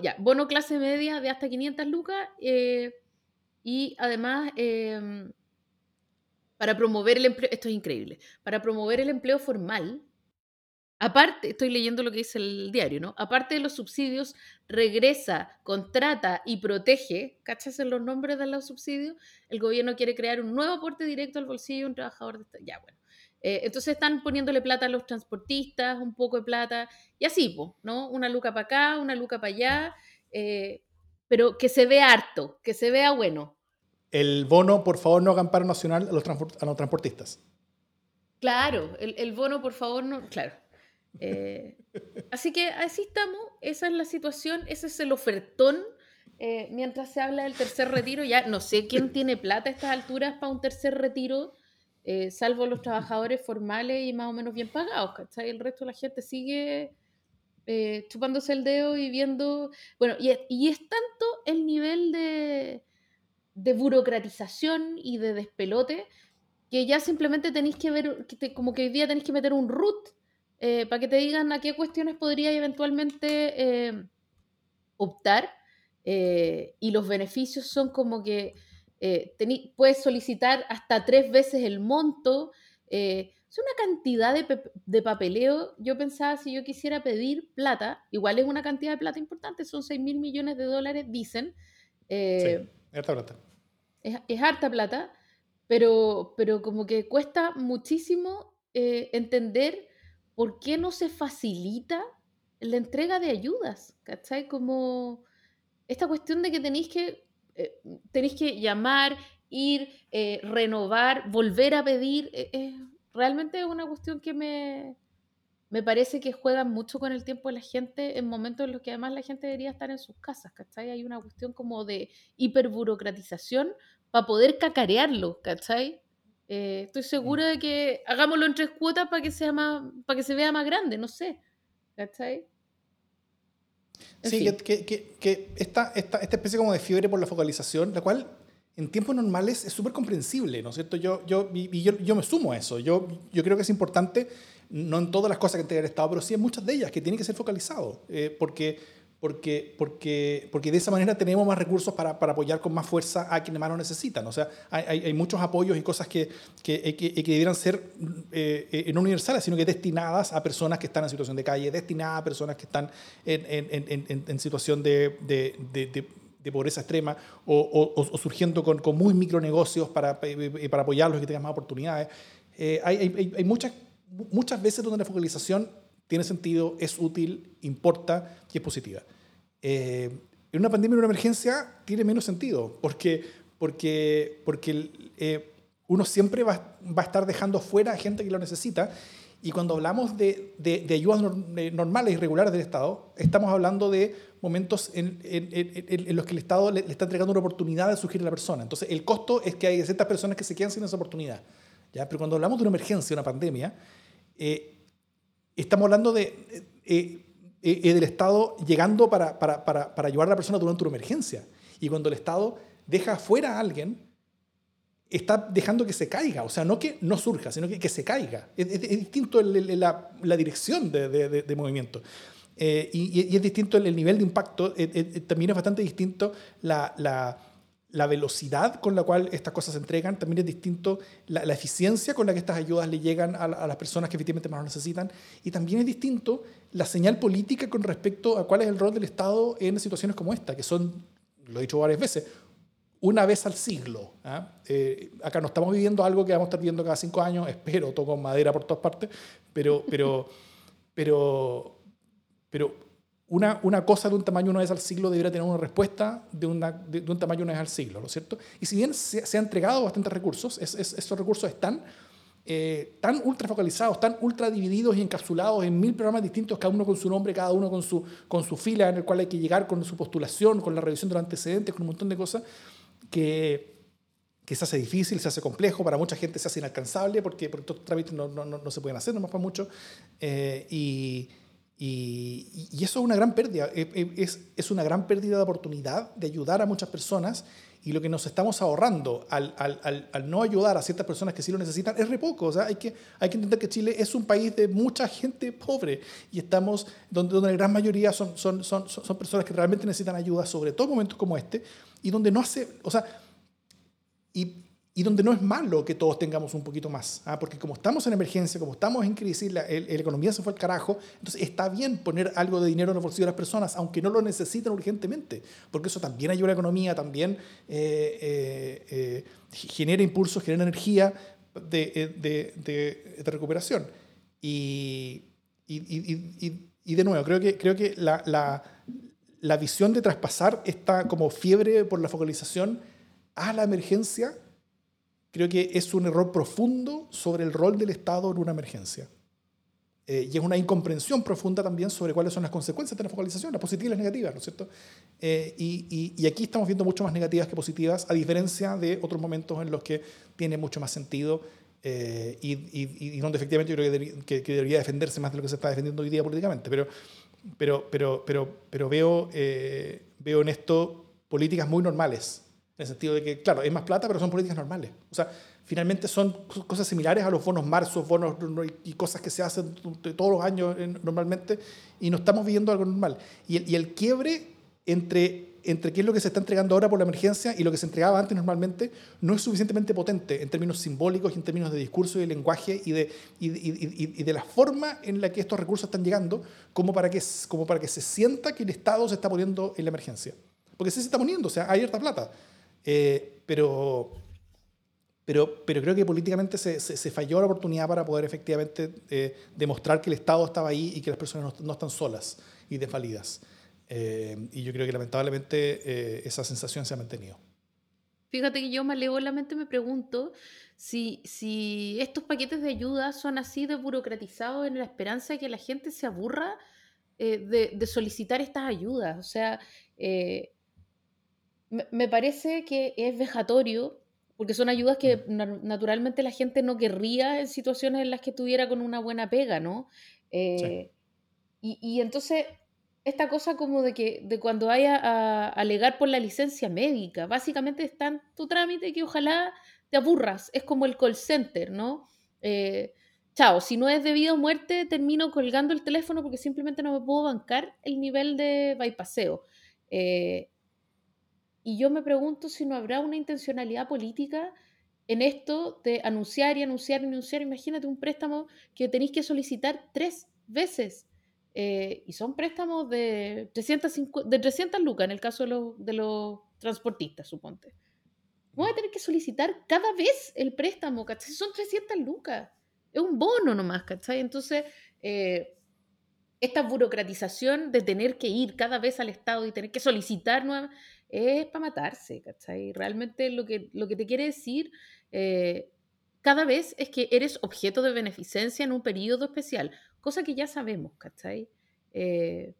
ya, bono clase media de hasta 500 lucas. Eh, y además, em, para promover el empleo, esto es increíble, para promover el empleo formal, aparte, estoy leyendo lo que dice el diario, ¿no? Aparte de los subsidios, regresa, contrata y protege, ¿cachas en los nombres de los subsidios? El gobierno quiere crear un nuevo aporte directo al bolsillo de un trabajador de Ya, bueno. Eh, entonces están poniéndole plata a los transportistas, un poco de plata, y así, ¿no? Una luca para acá, una luca para allá, eh, pero que se vea harto, que se vea bueno el bono, por favor, no hagan paro nacional a los, transportistas. Claro, el, bono, por favor, no. Claro. Eh, así que así estamos, esa es la situación, ese es el ofertón. Eh, mientras se habla del tercer retiro, ya no sé quién tiene plata a estas alturas para un tercer retiro, eh, salvo los trabajadores formales y más o menos bien pagados, ¿cachai? El resto de la gente sigue chupándose el dedo y viendo. Bueno, y es tanto el nivel de de burocratización y de despelote que ya simplemente tenéis que ver, como que hoy día tenéis que meter un root eh, para que te digan a qué cuestiones podría eventualmente eh, optar eh, y los beneficios son como que puedes solicitar hasta tres veces el monto. Es una cantidad de, de, papeleo. Yo pensaba, si yo quisiera pedir plata, igual es una cantidad de plata importante, son 6 mil millones de dólares, dicen. sí Harta plata. Es, harta plata, pero, pero como que cuesta muchísimo eh, entender por qué no se facilita la entrega de ayudas, ¿cachai? Como esta cuestión de que tenéis que, eh, tenéis que llamar, ir, eh, renovar, volver a pedir, realmente es una cuestión que me, me parece que juegan mucho con el tiempo de la gente en momentos en los que además la gente debería estar en sus casas, ¿cachai? Hay una cuestión como de hiperburocratización para poder cacarearlo, ¿cachai? Eh, estoy segura de que hagámoslo en tres cuotas para que, sea más, para que se vea más grande, no sé, ¿cachai? sí, que, que, que, esta, esta, esta especie como de fiebre por la focalización, la cual en tiempos normales es súper comprensible, ¿no es cierto? Yo, yo, y yo, yo, me sumo a eso. Yo, yo creo que es importante no en todas las cosas que entrega el Estado, pero sí en muchas de ellas, que tienen que ser focalizados, eh, porque, porque, porque, porque de esa manera tenemos más recursos para, para, apoyar con más fuerza a quienes más lo necesitan. O sea, hay, hay muchos apoyos y cosas que, que, que, debieran ser eh, no universales, sino que destinadas a personas que están en situación de calle, destinadas a personas que están en, en, en, en situación de, de, de, de pobreza extrema o, o, surgiendo con, con, muy micronegocios para, para apoyarlos y que tengan más oportunidades. Eh, hay, hay, hay, muchas muchas veces donde la focalización tiene sentido, es útil, importa y es positiva. Eh, en una pandemia, en una emergencia, tiene menos sentido, porque, porque, porque eh, uno siempre va, va, a estar dejando fuera a gente que lo necesita Y cuando hablamos de, de, ayudas normales y regulares del Estado, estamos hablando de momentos en, en, los que el Estado le, está entregando una oportunidad de surgir a la persona. Entonces, el costo es que hay ciertas personas que se quedan sin esa oportunidad. ¿ya? Pero cuando hablamos de una emergencia, una pandemia, eh, estamos hablando de, eh, eh, del Estado llegando para, para, para, para ayudar a la persona durante una emergencia. Y cuando el Estado deja fuera a alguien, está dejando que se caiga, o sea, no que no surja, sino que, que se caiga. Es, distinto la, la, dirección de, de, de movimiento. Eh, y, es distinto el, nivel de impacto, eh, eh, también es bastante distinto la, la, la, velocidad con la cual estas cosas se entregan, también es distinto la, eficiencia con la que estas ayudas le llegan a, a, las personas que efectivamente más lo necesitan, y también es distinto la señal política con respecto a cuál es el rol del Estado en situaciones como esta, que son, lo he dicho varias veces, una vez al siglo. ¿ah? Eh, acá no estamos viviendo algo que vamos a estar viviendo cada cinco años, espero, toco madera por todas partes, pero, pero, pero, pero una, una cosa de un tamaño una vez al siglo debería tener una respuesta de, una, de, un tamaño una vez al siglo, ¿no es cierto? Y si bien se, se han entregado bastantes recursos, es, esos recursos están eh, tan ultra focalizados, tan ultra divididos y encapsulados en mil programas distintos, cada uno con su nombre, cada uno con su, con su fila en el cual hay que llegar con su postulación, con la revisión de los antecedentes, con un montón de cosas, que, que se hace difícil, se hace complejo, para mucha gente se hace inalcanzable porque, porque estos trámites no, no, no, se pueden hacer, no más para mucho. Eh, y, y, y, eso es una gran pérdida, es, es, una gran pérdida de oportunidad de ayudar a muchas personas y lo que nos estamos ahorrando al, al, al, no ayudar a ciertas personas que sí lo necesitan es re poco. O sea, hay, que, hay que entender que Chile es un país de mucha gente pobre y estamos donde, donde la gran mayoría son, son, son, son personas que realmente necesitan ayuda, sobre todo en momentos como este, y donde no hace, o sea, y, y donde no es malo que todos tengamos un poquito más, ¿ah? porque como estamos en emergencia, como estamos en crisis, la, economía se fue al carajo, entonces está bien poner algo de dinero en los bolsillos de las personas, aunque no lo necesiten urgentemente, porque eso también ayuda a la economía, también eh, eh, eh, genera impulsos, genera energía de, de, de, de recuperación. Y, y, y, y, de nuevo, creo que, creo que la, la la visión de traspasar esta como fiebre por la focalización a la emergencia, creo que es un error profundo sobre el rol del Estado en una emergencia. Eh, y es una incomprensión profunda también sobre cuáles son las consecuencias de la focalización, las positivas y las negativas, ¿no es cierto? Eh, y, y, aquí estamos viendo mucho más negativas que positivas, a diferencia de otros momentos en los que tiene mucho más sentido eh, y, y, donde efectivamente yo creo que, que, debería defenderse más de lo que se está defendiendo hoy día políticamente. Pero, pero, pero, pero, pero veo, eh, veo en esto políticas muy normales, en el sentido de que, claro, es más plata, pero son políticas normales. O sea, finalmente son cosas similares a los bonos marzo, bonos y cosas que se hacen todos los años normalmente, y no estamos viviendo algo normal. Y el, y el quiebre entre entre qué es lo que se está entregando ahora por la emergencia y lo que se entregaba antes normalmente no es suficientemente potente en términos simbólicos y en términos de discurso y de lenguaje y de, y, y, y de la forma en la que estos recursos están llegando como para, que, como para que se sienta que el Estado se está poniendo en la emergencia. Porque sí se está poniendo, o sea, hay harta plata. Eh, pero, pero, pero creo que políticamente se, se, falló la oportunidad para poder efectivamente eh, demostrar que el Estado estaba ahí y que las personas no, no están solas y desvalidas. Eh, y yo creo que lamentablemente eh, esa sensación se ha mantenido. Fíjate que yo malévolamente me pregunto si, si estos paquetes de ayuda son así de burocratizados en la esperanza de que la gente se aburra eh, de, de, solicitar estas ayudas. O sea, me, me, parece que es vejatorio, porque son ayudas que mm. na naturalmente la gente no querría en situaciones en las que estuviera con una buena pega, ¿no? Sí. Y, y entonces esta cosa como de que de cuando vaya a alegar por la licencia médica, básicamente está en tu trámite que ojalá te aburras, es como el call center, ¿no? Eh, chao, si no es debido a muerte, termino colgando el teléfono porque simplemente no me puedo bancar el nivel de bypaseo. Eh, y yo me pregunto si no habrá una intencionalidad política en esto de anunciar y anunciar y anunciar. Imagínate un préstamo que tenéis que solicitar tres veces. Eh, y son préstamos de 350, de 300 lucas en el caso de los, de los transportistas, suponte. Voy a tener que solicitar cada vez el préstamo, ¿cachai? Son 300 lucas. Es un bono nomás, ¿cachai? Entonces, eh, esta burocratización de tener que ir cada vez al Estado y tener que solicitar nuevas, es para matarse, ¿cachai? Realmente lo que, lo que te quiere decir, eh, cada vez es que eres objeto de beneficencia en un periodo especial, cosa que ya sabemos, ¿cachai? Eh,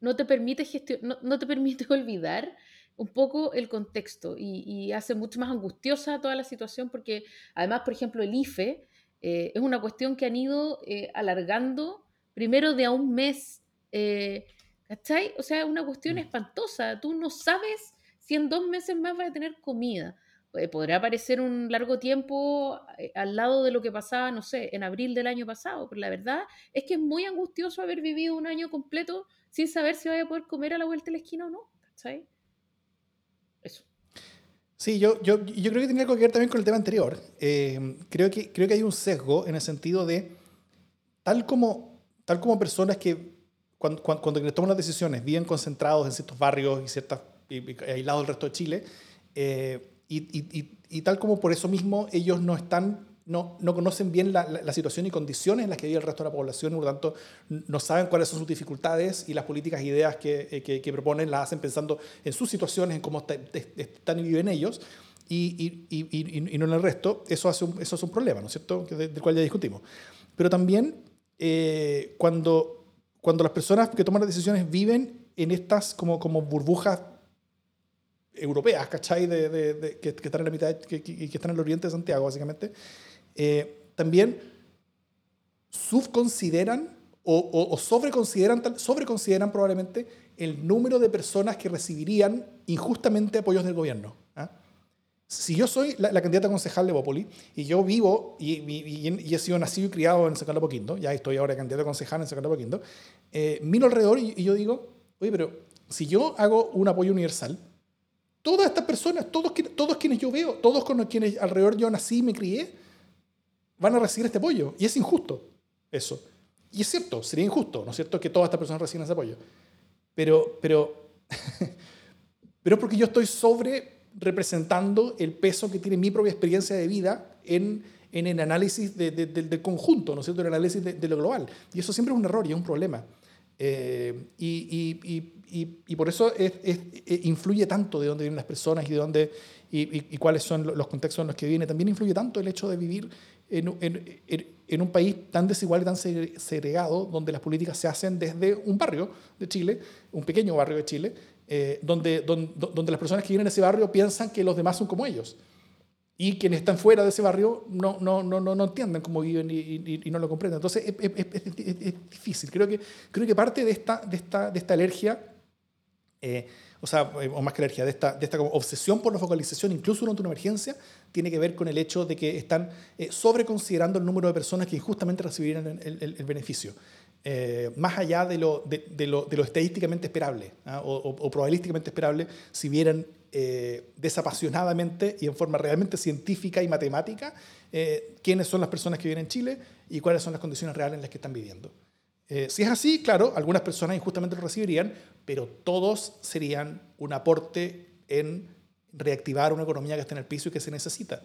no, te permite no, te permite olvidar un poco el contexto y, hace mucho más angustiosa toda la situación porque además, por ejemplo, el IFE eh, es una cuestión que han ido eh, alargando primero de a un mes, ¿cachai? O sea, es una cuestión mm. espantosa. Tú no sabes si en dos meses más vas a tener comida. Eh, podrá parecer un largo tiempo eh, al lado de lo que pasaba, no sé, en abril del año pasado, pero la verdad es que es muy angustioso haber vivido un año completo sin saber si vaya a poder comer a la vuelta de la esquina o no. ¿Cachai? Eso. Sí, yo, yo, yo, creo que tiene algo que ver también con el tema anterior. Eh, creo, que, creo que hay un sesgo en el sentido de, tal como, tal como personas que cuando, cuando, cuando toman las decisiones viven concentrados en ciertos barrios y ciertas y, aislado del resto de Chile. Eh, y, tal como por eso mismo ellos no están no, no conocen bien la, la, situación y condiciones en las que vive el resto de la población y por lo tanto no saben cuáles son sus dificultades y las políticas e ideas que, eh, que, proponen las hacen pensando en sus situaciones, en cómo están y viven ellos y, y, no en el resto, eso, hace un, eso es un problema, ¿no es cierto?, del cual ya discutimos. Pero también eh, cuando, cuando las personas que toman las decisiones viven en estas como, como burbujas europeas, ¿cachai? De, de, que, están en la mitad, que, que, están en el oriente de Santiago, básicamente, eh, también subconsideran o, o, sobreconsideran, sobreconsideran probablemente el número de personas que recibirían injustamente apoyos del gobierno. Si yo soy la, candidata concejal de Bópoli y yo vivo y, y, he sido nacido y criado en San Carlos Poquindo, ya estoy ahora candidata concejal en San Carlos Poquindo, eh, miro alrededor y, y yo digo, oye, pero si yo hago un apoyo universal, Todas estas personas, todos, todos quienes yo veo, todos con quienes alrededor yo nací y me crié, van a recibir este apoyo. Y es injusto eso. Y es cierto, sería injusto, ¿no es cierto?, que todas estas personas reciban ese apoyo. Pero, pero, pero porque yo estoy sobre representando el peso que tiene mi propia experiencia de vida en, en el análisis de, del conjunto, ¿no es el análisis de, lo global. Y eso siempre es un error y es un problema. Eh, y, y, y, por eso es, eh, influye tanto de dónde vienen las personas y de dónde y, cuáles son los contextos en los que viene. También influye tanto el hecho de vivir en, en, en, un país tan desigual y tan segregado, donde las políticas se hacen desde un barrio de Chile, un pequeño barrio de Chile, eh, donde, donde, donde, las personas que viven en ese barrio piensan que los demás son como ellos. Y quienes están fuera de ese barrio no, no, no, no, no entienden cómo viven y, y, no lo comprenden. Entonces es, es, difícil. Creo que, creo que parte de esta, de esta, de esta alergia eh, o sea, eh, o más que alergia, de esta, de esta obsesión por la focalización, incluso durante una emergencia, tiene que ver con el hecho de que están eh, sobreconsiderando el número de personas que injustamente recibirían el, el, beneficio. Más allá de lo, de, lo, de lo, estadísticamente esperable ¿ah? o, probabilísticamente esperable, si vieran desapasionadamente y en forma realmente científica y matemática quiénes son las personas que viven en Chile y cuáles son las condiciones reales en las que están viviendo. Eh, si es así, claro, algunas personas injustamente lo recibirían, pero todos serían un aporte en reactivar una economía que está en el piso y que se necesita.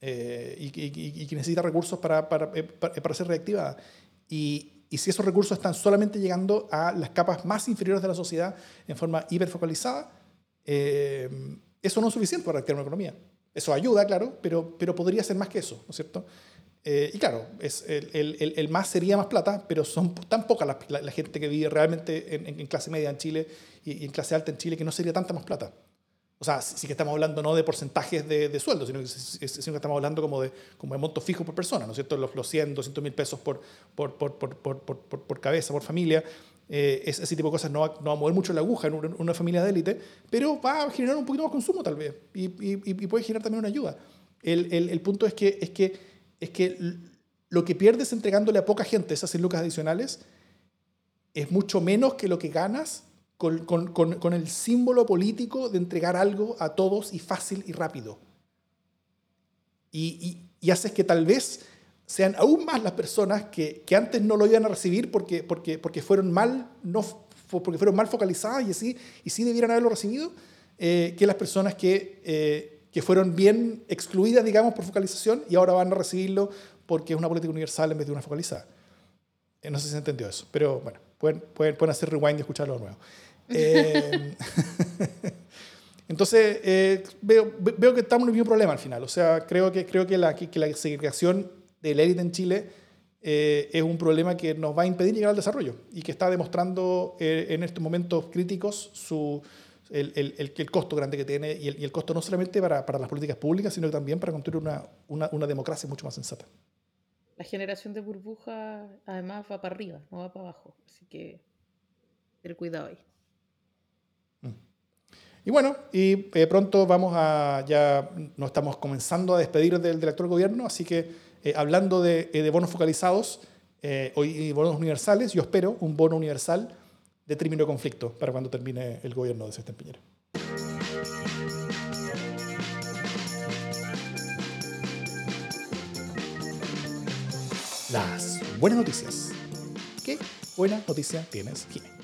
Eh, y, que necesita recursos para, para, eh, para, ser reactivada. Y, y, si esos recursos están solamente llegando a las capas más inferiores de la sociedad en forma hiperfocalizada, eso no es suficiente para reactivar una economía. Eso ayuda, claro, pero, pero podría ser más que eso, ¿no es cierto? Eh, y claro, el, el, el, más sería más plata, pero son tan poca la, la, gente que vive realmente en, en, clase media en Chile y, en clase alta en Chile que no sería tanta más plata. O sea, sí que estamos hablando no de porcentajes de, de sueldo, sino que, sino estamos hablando como de, como de montos fijos por persona, ¿no es cierto? Los, los 100, 200 mil pesos por, por, por, por, cabeza, por familia. Eh, ese tipo de cosas no va, no a mover mucho la aguja en una, familia de élite, pero va a generar un poquito más consumo tal vez y, y, y puede generar también una ayuda. El, el, el punto es que, es que es que lo que pierdes entregándole a poca gente esas 100 lucas adicionales es mucho menos que lo que ganas con, con, con, el símbolo político de entregar algo a todos y fácil y rápido. Y, y, haces que tal vez sean aún más las personas que, que, antes no lo iban a recibir porque, porque, porque, fueron, mal, no, porque fueron mal focalizadas y, así, y sí debieran haberlo recibido, eh, que las personas que... Eh, que fueron bien excluidas, digamos, por focalización y ahora van a recibirlo porque es una política universal en vez de una focalizada. Eh, no sé si se entendió eso, pero bueno, pueden, pueden, pueden hacer rewind y escucharlo de nuevo. Eh, Entonces, eh, veo, veo, que estamos en el mismo problema al final. O sea, creo que, creo que, la, que la segregación de la élite en Chile eh, es un problema que nos va a impedir llegar al desarrollo y que está demostrando eh, en estos momentos críticos su, el, el, el, costo grande que tiene y el, y el costo no solamente para, para, las políticas públicas, sino también para construir una, una, una, democracia mucho más sensata. La generación de burbuja además va para arriba, no va para abajo. Así que tener cuidado ahí. Y bueno, y eh, pronto vamos a, ya nos estamos comenzando a despedir del, del actual gobierno, así que eh, hablando de, eh, de, bonos focalizados eh, y bonos universales, yo espero un bono universal de término de conflicto para cuando termine el gobierno de Sebastián Piñera. Las buenas noticias. ¿Qué buena noticia tienes, Jimé?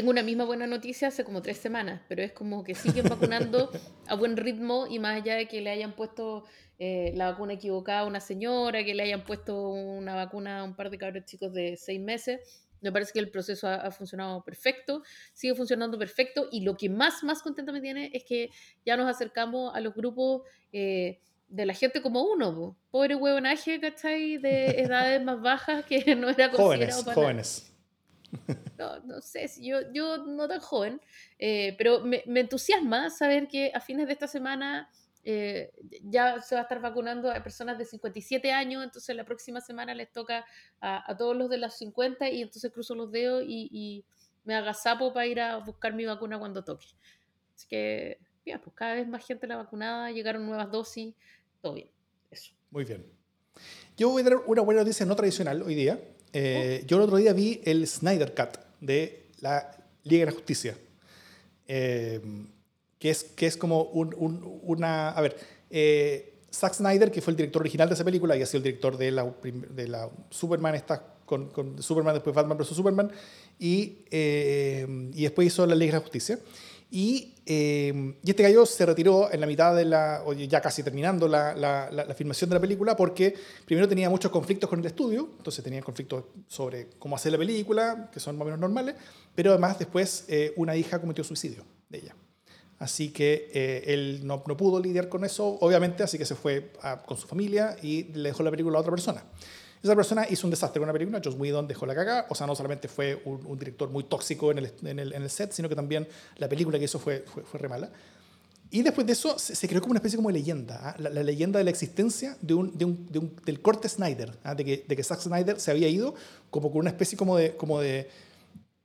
Tengo una misma buena noticia hace como tres semanas, pero es como que siguen vacunando a buen ritmo y más allá de que le hayan puesto eh, la vacuna equivocada a una señora, que le hayan puesto una vacuna a un par de cabros chicos de seis meses, me parece que el proceso ha, funcionado perfecto, sigue funcionando perfecto y lo que más, más contenta me tiene es que ya nos acercamos a los grupos eh, de la gente como uno, pobre huevonaje, ¿cachai? De edades más bajas que no era considerado jóvenes, para jóvenes. No, no sé, yo, yo no tan joven, eh, pero me, me, entusiasma saber que a fines de esta semana eh, ya se va a estar vacunando a personas de 57 años, entonces la próxima semana les toca a, a todos los de las 50 y entonces cruzo los dedos y, y me agazapo para ir a buscar mi vacuna cuando toque. Así que, bien, pues cada vez más gente la vacunada, llegaron nuevas dosis, todo bien. Eso. Muy bien. Yo voy a dar una buena noticia no tradicional hoy día. Eh, yo el otro día vi el Snyder Cut de la Liga de la Justicia. Eh, que, es, que es como un, un, una... A ver, eh, Zack Snyder, que fue el director original de esa película y ha sido el director de la, de la Superman, está con, con Superman, después Batman vs. Superman, y, y después hizo la Liga de la Justicia. Y, eh, y, este gallo se retiró en la mitad de la, ya casi terminando la, filmación de la película, porque primero tenía muchos conflictos con el estudio, entonces tenía conflictos sobre cómo hacer la película, que son más o menos normales, pero además después eh, una hija cometió suicidio de ella. Así que eh, él no, pudo lidiar con eso, obviamente, así que se fue con su familia y le dejó la película a otra persona. Esa persona hizo un desastre con una película, Joss Whedon dejó la cagada, o sea, no solamente fue un, director muy tóxico en el, en, el, en el, set, sino que también la película que hizo fue, fue, fue re mala. Y después de eso se, creó como una especie como de leyenda, ¿ah? la, la, leyenda de la existencia de un, de un, de un del corte Snyder, ¿ah? de, que, de que Zack Snyder se había ido como con una especie como de, como de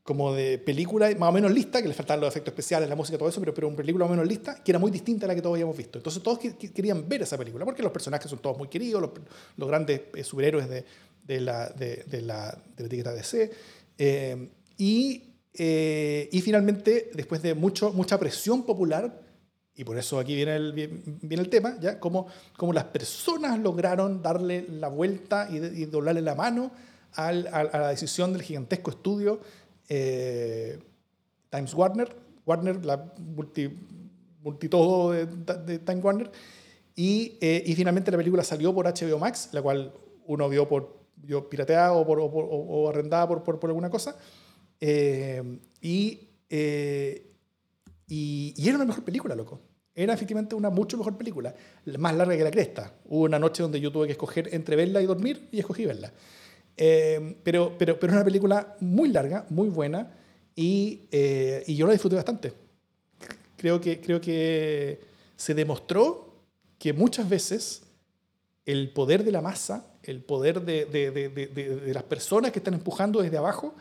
como de película más o menos lista, que le faltaban los efectos especiales, la música, todo eso, pero, pero una película más o menos lista, que era muy distinta a la que todos habíamos visto. Entonces todos querían ver esa película, porque los personajes son todos muy queridos, los, los grandes eh, superhéroes de, de la, de, de la, de la etiqueta DC. Eh, y, eh, y finalmente, después de mucho, mucha presión popular, y por eso aquí viene el, viene el tema, ¿ya? Cómo, cómo las personas lograron darle la vuelta y, y doblarle la mano al, a, a, la decisión del gigantesco estudio eh, Times Warner, Warner, la multi, multitodo de, de Time Warner, y, eh, y, finalmente la película salió por HBO Max, la cual uno vio por yo pirateada o, por, o, arrendada por, por, por, alguna cosa. Eh, y, y, y, era una mejor película, loco. Era efectivamente una mucho mejor película, más larga que la cresta. Hubo una noche donde yo tuve que escoger entre verla y dormir y escogí verla. Eh, pero, pero, pero es una película muy larga, muy buena y, eh, y yo la disfruté bastante. Creo que, creo que se demostró que muchas veces el poder de la masa, el poder de, de, de, de las personas que están empujando desde abajo,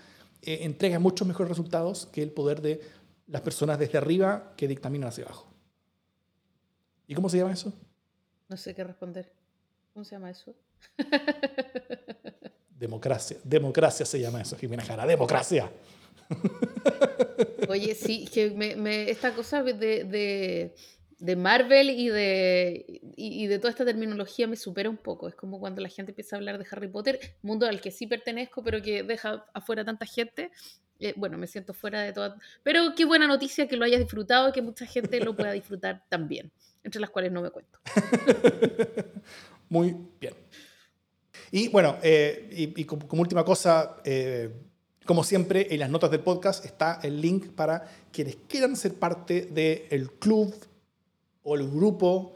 eh, entrega muchos mejores resultados que el poder de las personas desde arriba que dictaminan hacia abajo. ¿Y cómo se llama eso? No sé qué responder. ¿Cómo se llama eso? Democracia. Democracia se llama eso, Jimena Jara. Democracia. Oye, sí, que me, me, esta cosa de, de, de Marvel y de, y, de toda esta terminología me supera un poco. Es como cuando la gente empieza a hablar de Harry Potter, mundo al que sí pertenezco, pero que deja afuera tanta gente. Eh, bueno, me siento fuera de toda... Pero qué buena noticia que lo hayas disfrutado y que mucha gente lo pueda disfrutar también, entre las cuales no me cuento. Muy bien. Y bueno, eh, y, como, última cosa, eh, Como siempre, en las notas del podcast está el link para quienes quieran ser parte del club o el grupo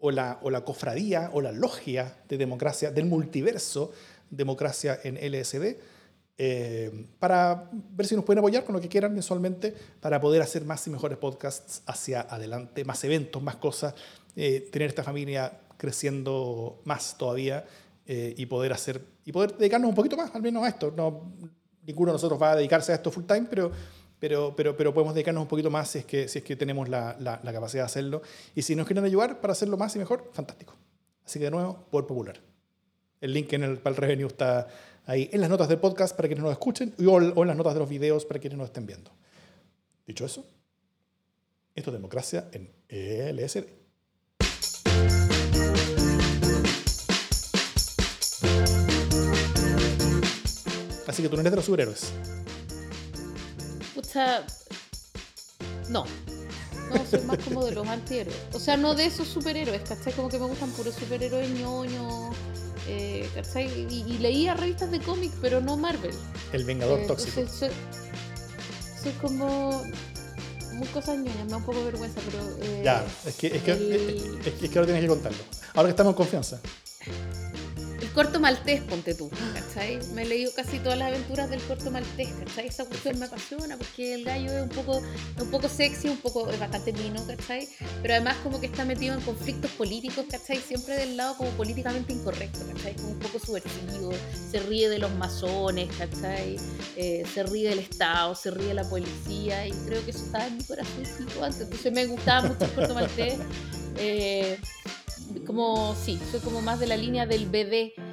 o la, o la cofradía o la logia de democracia, del multiverso democracia en LSD, eh, para ver si nos pueden apoyar con lo que quieran mensualmente para poder hacer más y mejores podcasts hacia adelante, más eventos, más cosas, eh, tener esta familia creciendo más todavía eh, y poder hacer y poder dedicarnos un poquito más al menos a esto. No, ninguno de nosotros va a dedicarse a esto full time, pero, pero, pero, pero podemos dedicarnos un poquito más si es que, si es que tenemos la, la, la capacidad de hacerlo. Y si nos quieren ayudar para hacerlo más y mejor, fantástico. Así que de nuevo, por popular. El link en el, para el revenue está ahí en las notas del podcast para quienes nos escuchen o, o en las notas de los videos para quienes nos estén viendo. Dicho eso, esto es democracia en LSD. Así que tú no eres de los superhéroes. Pucha. No. No, soy más como de los antihéroes. O sea, no de esos superhéroes, ¿cachai? Como que me gustan puros superhéroes ñoños. Eh, ¿cachai? Y, leía revistas de cómics, pero no Marvel. El Vengador eh, Tóxico. Soy, como. Muy cosas ñoñas, me da un poco de vergüenza, pero. Eh, ya, es que, es, que, es, que ahora tienes que contarlo. Ahora que estamos en confianza corto maltés, ponte tú, ¿cachai? Me he leído casi todas las aventuras del corto maltés, ¿cachai? Esa cuestión me apasiona porque el gallo es un poco, un poco sexy, un poco, es bastante mino, ¿cachai? Pero además como que está metido en conflictos políticos, ¿cachai? Siempre del lado como políticamente incorrecto, ¿cachai? Como un poco subversivo, se ríe de los masones, ¿cachai? Eh, se ríe del Estado, se ríe de la policía y creo que eso estaba en mi corazoncito antes, entonces me gustaba mucho el corto maltés. Eh, como, sí, soy como más de la línea del BD